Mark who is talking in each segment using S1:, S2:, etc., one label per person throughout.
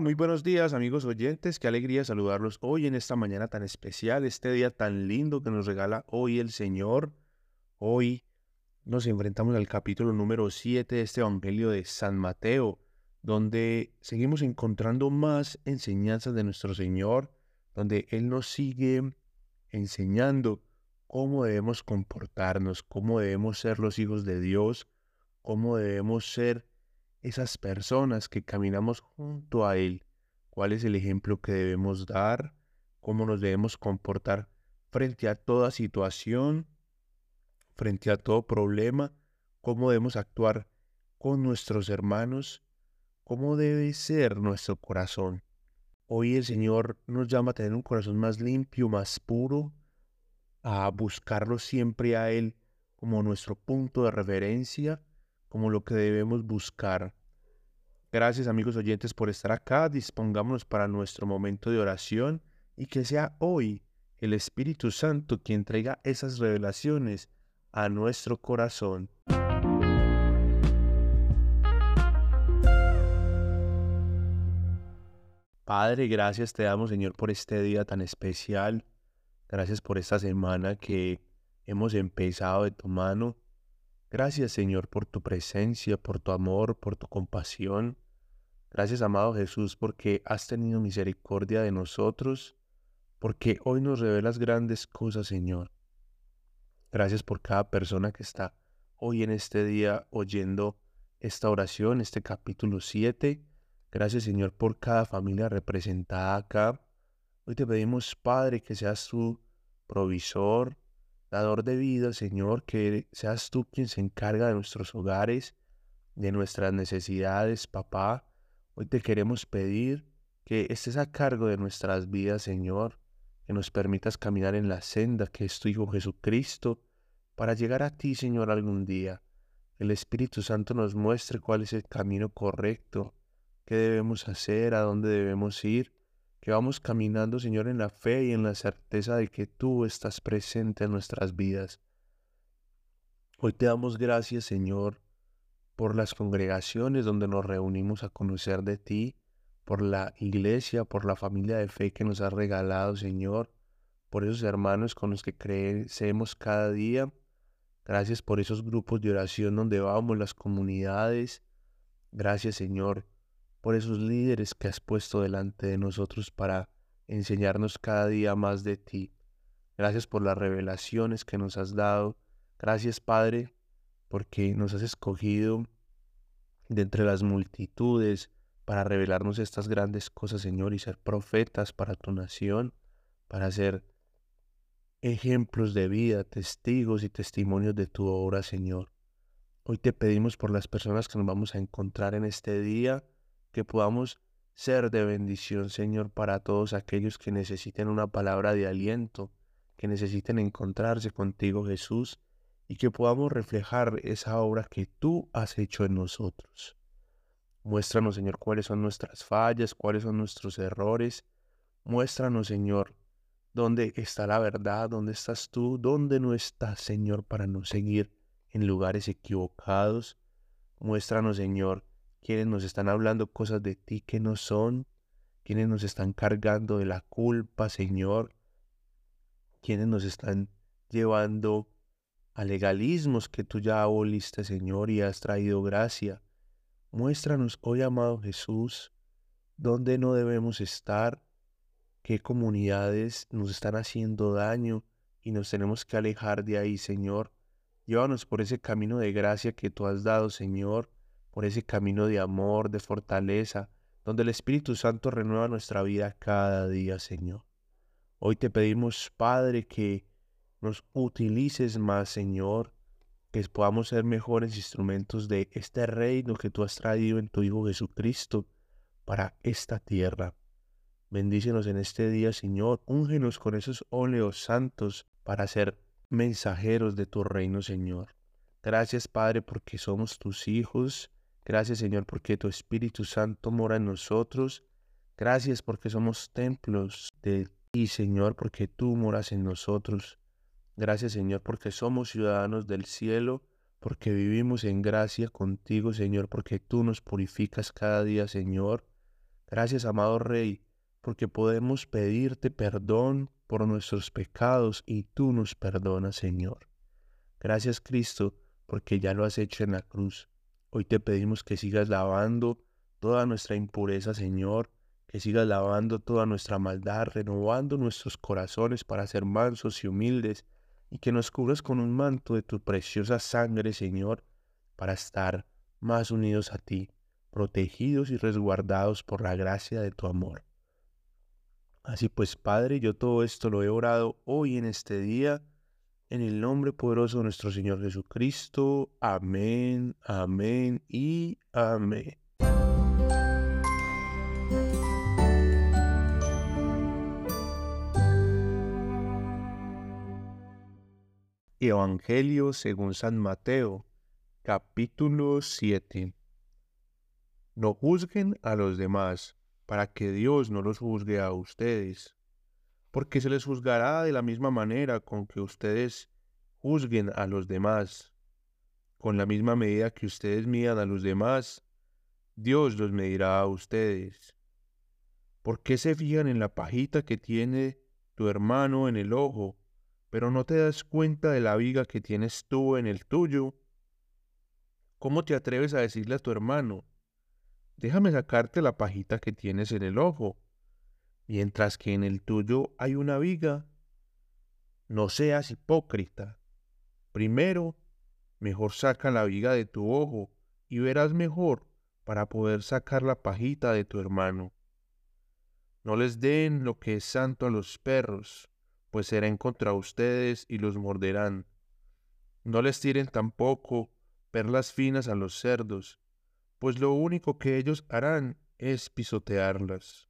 S1: Muy buenos días amigos oyentes, qué alegría saludarlos hoy en esta mañana tan especial, este día tan lindo que nos regala hoy el Señor. Hoy nos enfrentamos al capítulo número 7 de este Evangelio de San Mateo, donde seguimos encontrando más enseñanzas de nuestro Señor, donde Él nos sigue enseñando cómo debemos comportarnos, cómo debemos ser los hijos de Dios, cómo debemos ser esas personas que caminamos junto a Él, cuál es el ejemplo que debemos dar, cómo nos debemos comportar frente a toda situación, frente a todo problema, cómo debemos actuar con nuestros hermanos, cómo debe ser nuestro corazón. Hoy el Señor nos llama a tener un corazón más limpio, más puro, a buscarlo siempre a Él como nuestro punto de referencia, como lo que debemos buscar. Gracias amigos oyentes por estar acá. Dispongámonos para nuestro momento de oración y que sea hoy el Espíritu Santo quien traiga esas revelaciones a nuestro corazón. Padre, gracias te damos Señor por este día tan especial. Gracias por esta semana que hemos empezado de tu mano. Gracias Señor por tu presencia, por tu amor, por tu compasión. Gracias amado Jesús porque has tenido misericordia de nosotros, porque hoy nos revelas grandes cosas Señor. Gracias por cada persona que está hoy en este día oyendo esta oración, este capítulo 7. Gracias Señor por cada familia representada acá. Hoy te pedimos Padre que seas tu provisor, dador de vida, Señor, que seas tú quien se encarga de nuestros hogares, de nuestras necesidades, papá. Hoy te queremos pedir que estés a cargo de nuestras vidas, Señor, que nos permitas caminar en la senda que es tu Hijo Jesucristo, para llegar a ti, Señor, algún día. El Espíritu Santo nos muestre cuál es el camino correcto, qué debemos hacer, a dónde debemos ir que vamos caminando, Señor, en la fe y en la certeza de que tú estás presente en nuestras vidas. Hoy te damos gracias, Señor, por las congregaciones donde nos reunimos a conocer de ti, por la iglesia, por la familia de fe que nos has regalado, Señor, por esos hermanos con los que crecemos cada día. Gracias por esos grupos de oración donde vamos, las comunidades. Gracias, Señor, por esos líderes que has puesto delante de nosotros para enseñarnos cada día más de ti. Gracias por las revelaciones que nos has dado. Gracias, Padre, porque nos has escogido de entre las multitudes para revelarnos estas grandes cosas, Señor, y ser profetas para tu nación, para ser ejemplos de vida, testigos y testimonios de tu obra, Señor. Hoy te pedimos por las personas que nos vamos a encontrar en este día, que podamos ser de bendición, Señor, para todos aquellos que necesiten una palabra de aliento, que necesiten encontrarse contigo, Jesús, y que podamos reflejar esa obra que tú has hecho en nosotros. Muéstranos, Señor, cuáles son nuestras fallas, cuáles son nuestros errores. Muéstranos, Señor, dónde está la verdad, dónde estás tú, dónde no estás, Señor, para no seguir en lugares equivocados. Muéstranos, Señor, quienes nos están hablando cosas de ti que no son, quienes nos están cargando de la culpa, Señor, quienes nos están llevando a legalismos que tú ya aboliste, Señor, y has traído gracia. Muéstranos hoy, amado Jesús, dónde no debemos estar, qué comunidades nos están haciendo daño y nos tenemos que alejar de ahí, Señor. Llévanos por ese camino de gracia que tú has dado, Señor, por ese camino de amor, de fortaleza, donde el Espíritu Santo renueva nuestra vida cada día, Señor. Hoy te pedimos, Padre, que nos utilices más, Señor, que podamos ser mejores instrumentos de este reino que tú has traído en tu Hijo Jesucristo para esta tierra. Bendícenos en este día, Señor. Úngenos con esos óleos santos para ser mensajeros de tu reino, Señor. Gracias, Padre, porque somos tus hijos Gracias Señor porque tu Espíritu Santo mora en nosotros. Gracias porque somos templos de ti Señor porque tú moras en nosotros. Gracias Señor porque somos ciudadanos del cielo, porque vivimos en gracia contigo Señor, porque tú nos purificas cada día Señor. Gracias, amado Rey, porque podemos pedirte perdón por nuestros pecados y tú nos perdonas, Señor. Gracias, Cristo, porque ya lo has hecho en la cruz. Hoy te pedimos que sigas lavando toda nuestra impureza, Señor, que sigas lavando toda nuestra maldad, renovando nuestros corazones para ser mansos y humildes, y que nos cubras con un manto de tu preciosa sangre, Señor, para estar más unidos a ti, protegidos y resguardados por la gracia de tu amor. Así pues, Padre, yo todo esto lo he orado hoy en este día, en el nombre poderoso de nuestro Señor Jesucristo. Amén, amén y amén. Evangelio según San Mateo, capítulo 7. No juzguen a los demás, para que Dios no los juzgue a ustedes, porque se les juzgará de la misma manera con que ustedes juzguen a los demás. Con la misma medida que ustedes midan a los demás, Dios los medirá a ustedes. ¿Por qué se fijan en la pajita que tiene tu hermano en el ojo? pero no te das cuenta de la viga que tienes tú en el tuyo. ¿Cómo te atreves a decirle a tu hermano, déjame sacarte la pajita que tienes en el ojo, mientras que en el tuyo hay una viga? No seas hipócrita. Primero, mejor saca la viga de tu ojo y verás mejor para poder sacar la pajita de tu hermano. No les den lo que es santo a los perros, pues serán contra ustedes y los morderán. No les tiren tampoco perlas finas a los cerdos, pues lo único que ellos harán es pisotearlas.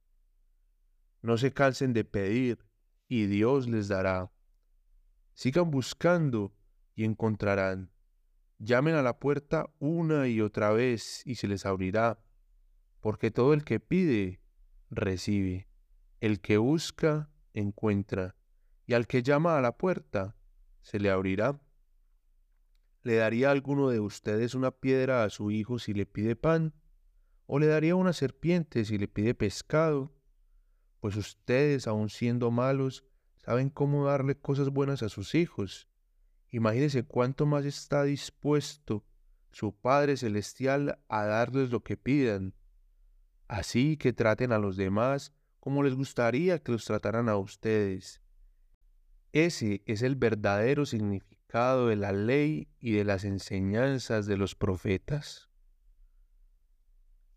S1: No se calcen de pedir, y Dios les dará. Sigan buscando y encontrarán. Llamen a la puerta una y otra vez y se les abrirá, porque todo el que pide, recibe. El que busca, encuentra y al que llama a la puerta se le abrirá. ¿Le daría alguno de ustedes una piedra a su hijo si le pide pan? ¿O le daría una serpiente si le pide pescado? Pues ustedes, aun siendo malos, saben cómo darle cosas buenas a sus hijos. Imagínense cuánto más está dispuesto su Padre Celestial a darles lo que pidan. Así que traten a los demás como les gustaría que los trataran a ustedes. Ese es el verdadero significado de la ley y de las enseñanzas de los profetas.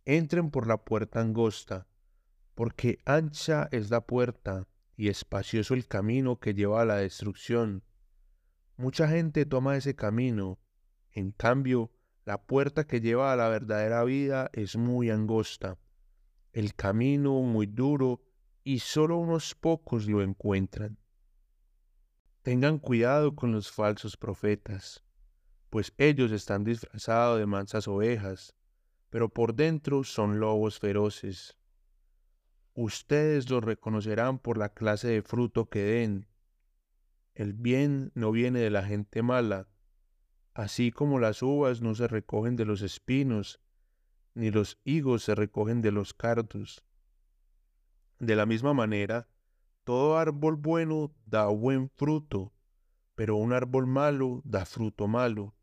S1: Entren por la puerta angosta, porque ancha es la puerta y espacioso el camino que lleva a la destrucción. Mucha gente toma ese camino, en cambio, la puerta que lleva a la verdadera vida es muy angosta, el camino muy duro y solo unos pocos lo encuentran. Tengan cuidado con los falsos profetas, pues ellos están disfrazados de mansas ovejas, pero por dentro son lobos feroces. Ustedes los reconocerán por la clase de fruto que den. El bien no viene de la gente mala, así como las uvas no se recogen de los espinos, ni los higos se recogen de los cardos. De la misma manera, todo árbol bueno da buen fruto, pero un árbol malo da fruto malo.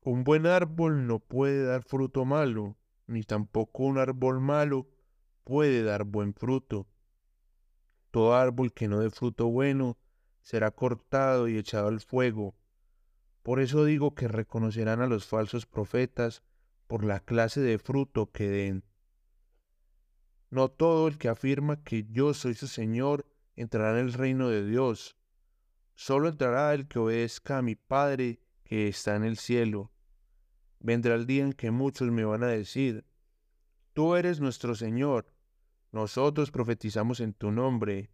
S1: Un buen árbol no puede dar fruto malo, ni tampoco un árbol malo puede dar buen fruto. Todo árbol que no dé fruto bueno será cortado y echado al fuego. Por eso digo que reconocerán a los falsos profetas por la clase de fruto que den. No todo el que afirma que yo soy su Señor entrará en el reino de Dios. Solo entrará el que obedezca a mi Padre que está en el cielo. Vendrá el día en que muchos me van a decir, Tú eres nuestro Señor, nosotros profetizamos en tu nombre,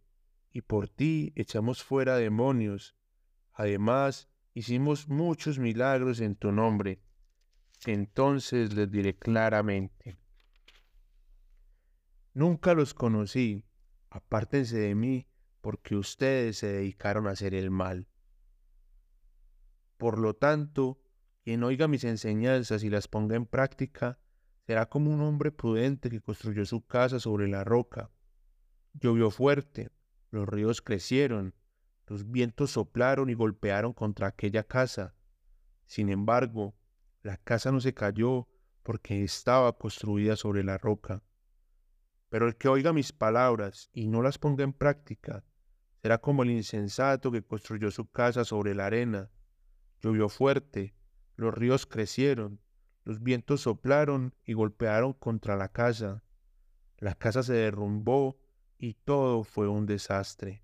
S1: y por ti echamos fuera demonios. Además, hicimos muchos milagros en tu nombre. Entonces les diré claramente, Nunca los conocí, apártense de mí, porque ustedes se dedicaron a hacer el mal. Por lo tanto, quien oiga mis enseñanzas y las ponga en práctica, será como un hombre prudente que construyó su casa sobre la roca. Llovió fuerte, los ríos crecieron, los vientos soplaron y golpearon contra aquella casa. Sin embargo, la casa no se cayó porque estaba construida sobre la roca. Pero el que oiga mis palabras y no las ponga en práctica, será como el insensato que construyó su casa sobre la arena. Llovió fuerte, los ríos crecieron, los vientos soplaron y golpearon contra la casa. La casa se derrumbó y todo fue un desastre.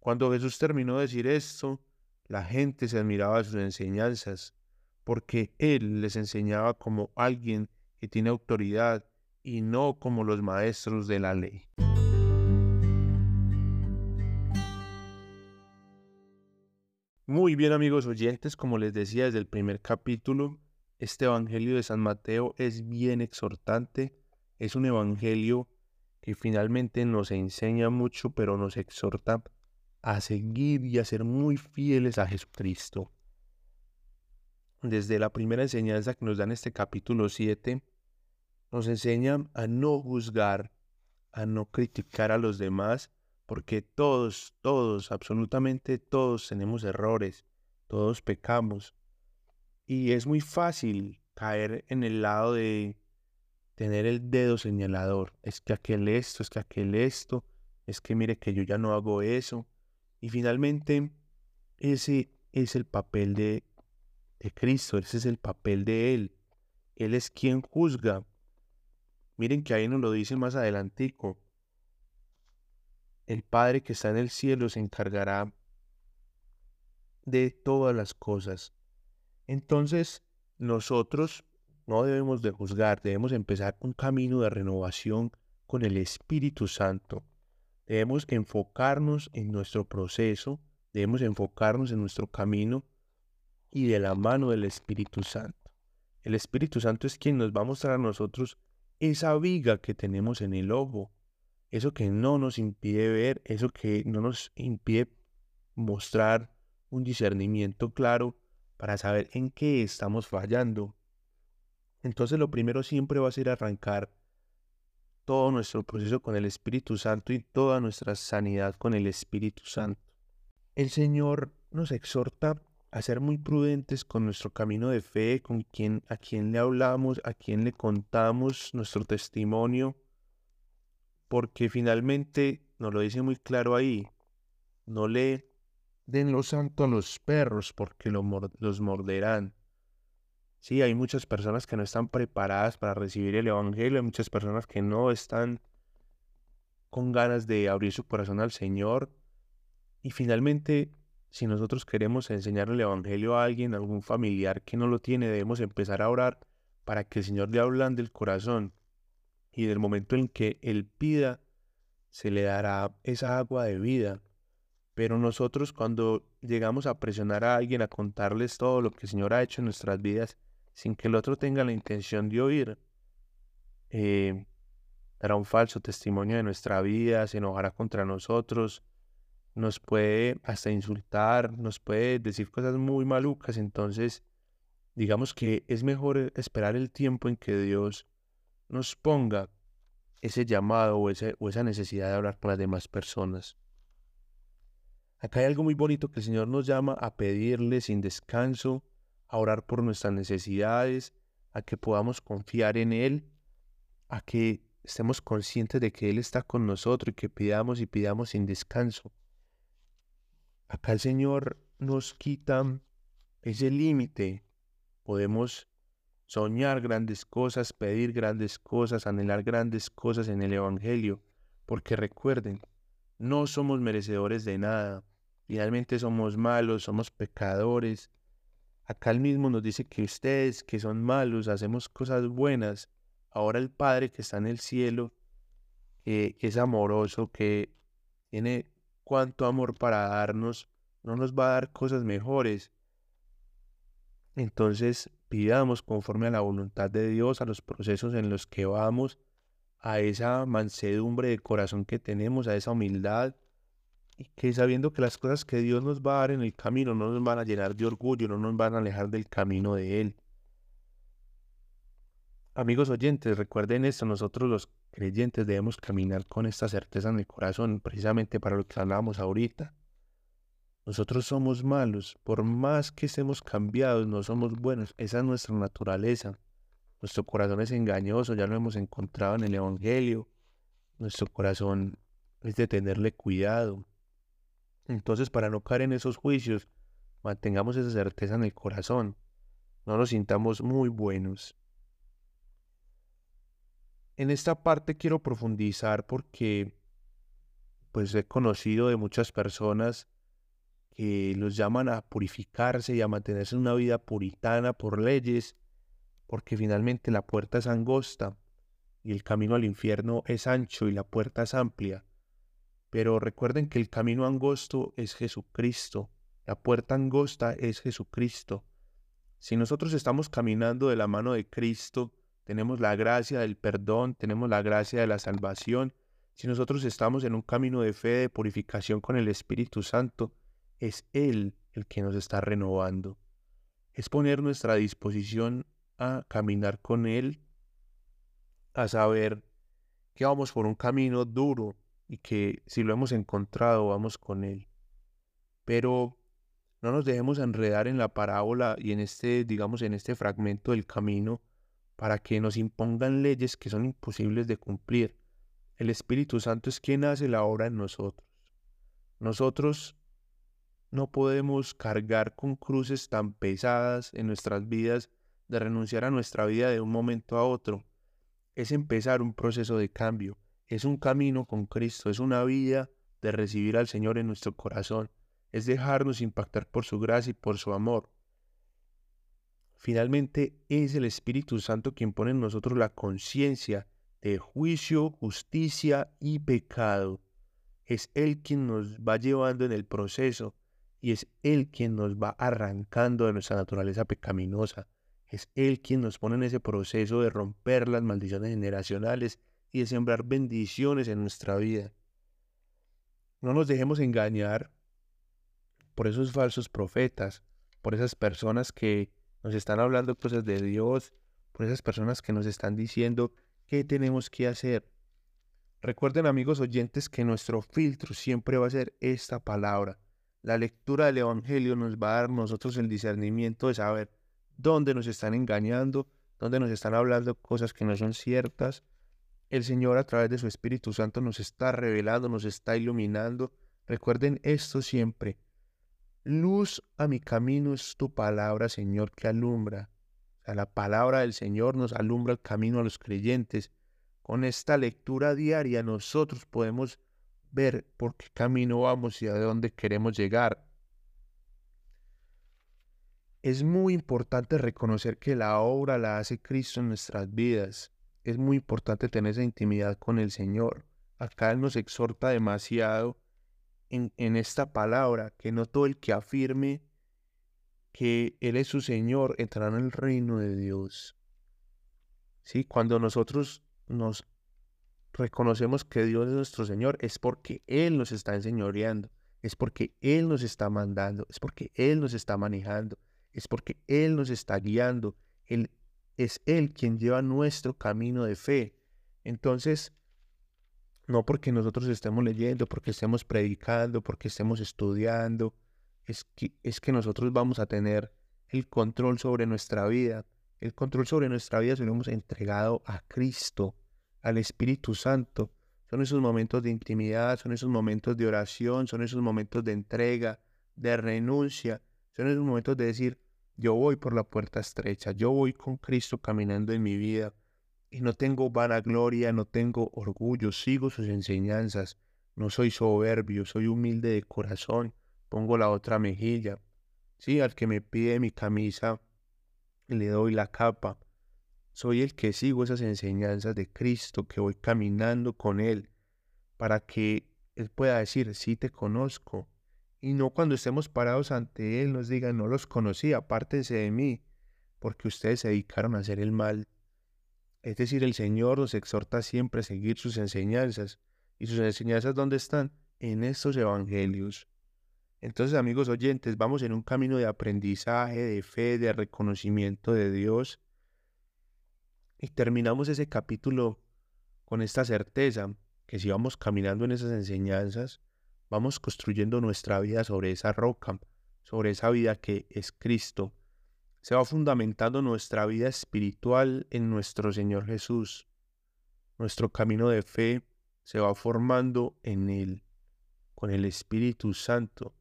S1: Cuando Jesús terminó de decir esto, la gente se admiraba de sus enseñanzas, porque Él les enseñaba como alguien que tiene autoridad y no como los maestros de la ley. Muy bien amigos oyentes, como les decía desde el primer capítulo, este Evangelio de San Mateo es bien exhortante, es un Evangelio que finalmente nos enseña mucho, pero nos exhorta a seguir y a ser muy fieles a Jesucristo. Desde la primera enseñanza que nos da en este capítulo 7, nos enseña a no juzgar, a no criticar a los demás, porque todos, todos, absolutamente todos tenemos errores, todos pecamos. Y es muy fácil caer en el lado de tener el dedo señalador. Es que aquel esto, es que aquel esto, es que mire que yo ya no hago eso. Y finalmente, ese es el papel de, de Cristo, ese es el papel de Él. Él es quien juzga. Miren que ahí nos lo dice más adelantico. El Padre que está en el cielo se encargará de todas las cosas. Entonces, nosotros no debemos de juzgar, debemos empezar un camino de renovación con el Espíritu Santo. Debemos enfocarnos en nuestro proceso, debemos enfocarnos en nuestro camino y de la mano del Espíritu Santo. El Espíritu Santo es quien nos va a mostrar a nosotros esa viga que tenemos en el ojo, eso que no nos impide ver, eso que no nos impide mostrar un discernimiento claro para saber en qué estamos fallando. Entonces lo primero siempre va a ser arrancar todo nuestro proceso con el Espíritu Santo y toda nuestra sanidad con el Espíritu Santo. El Señor nos exhorta a ser muy prudentes con nuestro camino de fe, con quien, a quien le hablamos, a quien le contamos nuestro testimonio, porque finalmente nos lo dice muy claro ahí, no le den lo santo a los perros porque los morderán. Sí, hay muchas personas que no están preparadas para recibir el Evangelio, hay muchas personas que no están con ganas de abrir su corazón al Señor. Y finalmente, si nosotros queremos enseñar el Evangelio a alguien, a algún familiar que no lo tiene, debemos empezar a orar para que el Señor le hablan del corazón. Y del momento en que Él pida, se le dará esa agua de vida pero nosotros cuando llegamos a presionar a alguien, a contarles todo lo que el Señor ha hecho en nuestras vidas, sin que el otro tenga la intención de oír, eh, dará un falso testimonio de nuestra vida, se enojará contra nosotros, nos puede hasta insultar, nos puede decir cosas muy malucas. Entonces, digamos que es mejor esperar el tiempo en que Dios nos ponga ese llamado o, ese, o esa necesidad de hablar con las demás personas. Acá hay algo muy bonito que el Señor nos llama a pedirle sin descanso, a orar por nuestras necesidades, a que podamos confiar en Él, a que estemos conscientes de que Él está con nosotros y que pidamos y pidamos sin descanso. Acá el Señor nos quita ese límite. Podemos soñar grandes cosas, pedir grandes cosas, anhelar grandes cosas en el Evangelio, porque recuerden, no somos merecedores de nada. Finalmente somos malos, somos pecadores. Acá el mismo nos dice que ustedes que son malos hacemos cosas buenas. Ahora el Padre que está en el cielo, que es amoroso, que tiene cuánto amor para darnos, no nos va a dar cosas mejores. Entonces pidamos conforme a la voluntad de Dios, a los procesos en los que vamos, a esa mansedumbre de corazón que tenemos, a esa humildad, y que sabiendo que las cosas que Dios nos va a dar en el camino no nos van a llenar de orgullo, no nos van a alejar del camino de Él. Amigos oyentes, recuerden esto, nosotros los creyentes debemos caminar con esta certeza en el corazón, precisamente para lo que hablábamos ahorita. Nosotros somos malos, por más que estemos cambiados, no somos buenos, esa es nuestra naturaleza. Nuestro corazón es engañoso, ya lo hemos encontrado en el Evangelio. Nuestro corazón es de tenerle cuidado. Entonces, para no caer en esos juicios, mantengamos esa certeza en el corazón. No nos sintamos muy buenos. En esta parte quiero profundizar porque pues he conocido de muchas personas que los llaman a purificarse y a mantenerse en una vida puritana por leyes, porque finalmente la puerta es angosta y el camino al infierno es ancho y la puerta es amplia. Pero recuerden que el camino angosto es Jesucristo, la puerta angosta es Jesucristo. Si nosotros estamos caminando de la mano de Cristo, tenemos la gracia del perdón, tenemos la gracia de la salvación. Si nosotros estamos en un camino de fe, de purificación con el Espíritu Santo, es Él el que nos está renovando. Es poner nuestra disposición a caminar con Él, a saber que vamos por un camino duro y que si lo hemos encontrado vamos con Él. Pero no nos dejemos enredar en la parábola y en este, digamos, en este fragmento del camino para que nos impongan leyes que son imposibles de cumplir. El Espíritu Santo es quien hace la obra en nosotros. Nosotros no podemos cargar con cruces tan pesadas en nuestras vidas de renunciar a nuestra vida de un momento a otro. Es empezar un proceso de cambio, es un camino con Cristo, es una vida de recibir al Señor en nuestro corazón, es dejarnos impactar por su gracia y por su amor. Finalmente es el Espíritu Santo quien pone en nosotros la conciencia de juicio, justicia y pecado. Es Él quien nos va llevando en el proceso y es Él quien nos va arrancando de nuestra naturaleza pecaminosa. Es Él quien nos pone en ese proceso de romper las maldiciones generacionales y de sembrar bendiciones en nuestra vida. No nos dejemos engañar por esos falsos profetas, por esas personas que nos están hablando cosas de Dios, por esas personas que nos están diciendo qué tenemos que hacer. Recuerden amigos oyentes que nuestro filtro siempre va a ser esta palabra. La lectura del Evangelio nos va a dar nosotros el discernimiento de saber dónde nos están engañando, dónde nos están hablando cosas que no son ciertas. El Señor a través de su Espíritu Santo nos está revelando, nos está iluminando. Recuerden esto siempre. Luz a mi camino es tu palabra, Señor, que alumbra. La palabra del Señor nos alumbra el camino a los creyentes. Con esta lectura diaria nosotros podemos ver por qué camino vamos y a dónde queremos llegar. Es muy importante reconocer que la obra la hace Cristo en nuestras vidas. Es muy importante tener esa intimidad con el Señor. Acá Él nos exhorta demasiado en, esta palabra, que no todo el que afirme que Él es su Señor entrará en el reino de Dios. ¿Sí? Cuando nosotros nos reconocemos que Dios es nuestro Señor, es porque Él nos está enseñoreando, es porque Él nos está mandando, es porque Él nos está manejando, es porque Él nos está guiando. Él, es Él quien lleva nuestro camino de fe. Entonces, no porque nosotros estemos leyendo, porque estemos predicando, porque estemos estudiando, es que, es que nosotros vamos a tener el control sobre nuestra vida. El control sobre nuestra vida se lo hemos entregado a Cristo, al Espíritu Santo. Son esos momentos de intimidad, son esos momentos de oración, son esos momentos de entrega, de renuncia, son esos momentos de decir, yo voy por la puerta estrecha, yo voy con Cristo caminando en mi vida y no tengo vanagloria, no tengo orgullo, sigo sus enseñanzas, no soy soberbio, soy humilde de corazón, pongo la otra mejilla. Sí, al que me pide mi camisa, le doy la capa. Soy el que sigo esas enseñanzas de Cristo, que voy caminando con Él, para que Él pueda decir, sí te conozco. Y no cuando estemos parados ante Él nos diga, no los conocí, apártense de mí, porque ustedes se dedicaron a hacer el mal. Es decir, el Señor nos exhorta siempre a seguir sus enseñanzas. ¿Y sus enseñanzas dónde están? En estos evangelios. Entonces, amigos oyentes, vamos en un camino de aprendizaje, de fe, de reconocimiento de Dios. Y terminamos ese capítulo con esta certeza que si vamos caminando en esas enseñanzas, vamos construyendo nuestra vida sobre esa roca, sobre esa vida que es Cristo. Se va fundamentando nuestra vida espiritual en nuestro Señor Jesús. Nuestro camino de fe se va formando en Él, con el Espíritu Santo.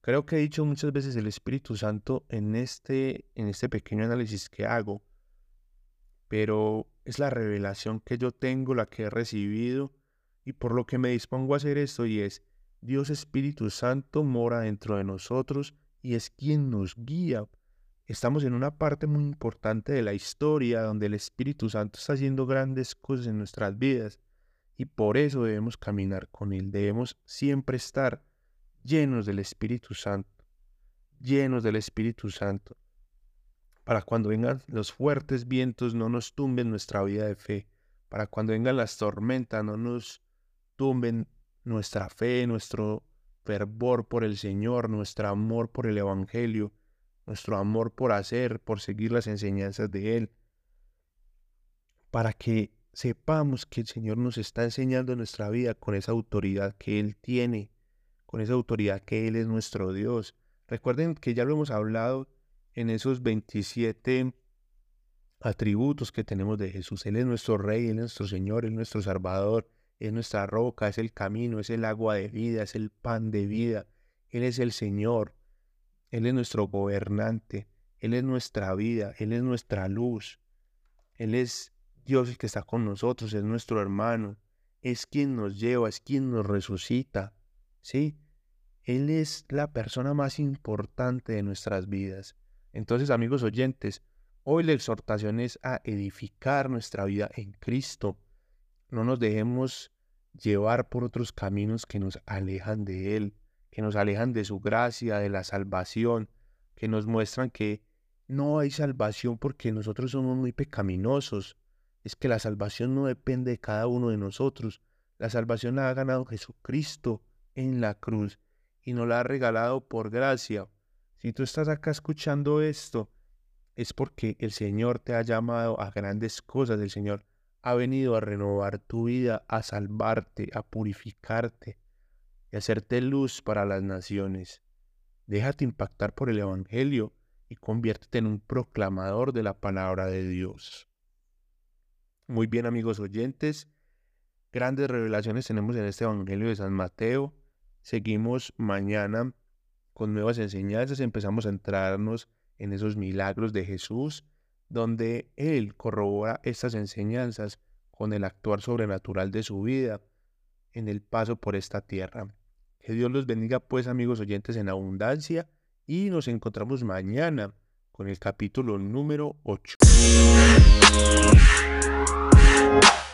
S1: Creo que he dicho muchas veces el Espíritu Santo en este, en este pequeño análisis que hago, pero es la revelación que yo tengo, la que he recibido, y por lo que me dispongo a hacer esto, y es, Dios Espíritu Santo mora dentro de nosotros y es quien nos guía. Estamos en una parte muy importante de la historia donde el Espíritu Santo está haciendo grandes cosas en nuestras vidas y por eso debemos caminar con Él, debemos siempre estar llenos del Espíritu Santo, llenos del Espíritu Santo, para cuando vengan los fuertes vientos no nos tumben nuestra vida de fe, para cuando vengan las tormentas no nos tumben nuestra fe, nuestro fervor por el Señor, nuestro amor por el Evangelio, nuestro amor por hacer, por seguir las enseñanzas de Él, para que sepamos que el Señor nos está enseñando nuestra vida con esa autoridad que Él tiene, con esa autoridad que Él es nuestro Dios. Recuerden que ya lo hemos hablado en esos 27 atributos que tenemos de Jesús. Él es nuestro Rey, Él es nuestro Señor, Él es nuestro Salvador, es nuestra roca, es el camino, es el agua de vida, es el pan de vida. Él es el Señor, Él es nuestro gobernante, Él es nuestra vida, Él es nuestra luz, Él es Dios el que está con nosotros, es nuestro hermano, es quien nos lleva, es quien nos resucita, ¿sí? Él es la persona más importante de nuestras vidas. Entonces, amigos oyentes, hoy la exhortación es a edificar nuestra vida en Cristo. No nos dejemos llevar por otros caminos que nos alejan de Él, que nos alejan de su gracia, de la salvación, que nos muestran que no hay salvación porque nosotros somos muy pecaminosos, es que la salvación no depende de cada uno de nosotros. La salvación la ha ganado Jesucristo en la cruz y nos la ha regalado por gracia. Si tú estás acá escuchando esto, es porque el Señor te ha llamado a grandes cosas. El Señor ha venido a renovar tu vida, a salvarte, a purificarte y hacerte luz para las naciones. Déjate impactar por el Evangelio y conviértete en un proclamador de la palabra de Dios. Muy bien amigos oyentes, grandes revelaciones tenemos en este Evangelio de San Mateo. Seguimos mañana con nuevas enseñanzas, empezamos a entrarnos en esos milagros de Jesús, donde Él corrobora estas enseñanzas con el actuar sobrenatural de su vida en el paso por esta tierra. Que Dios los bendiga pues amigos oyentes en abundancia y nos encontramos mañana con el capítulo número 8. Thank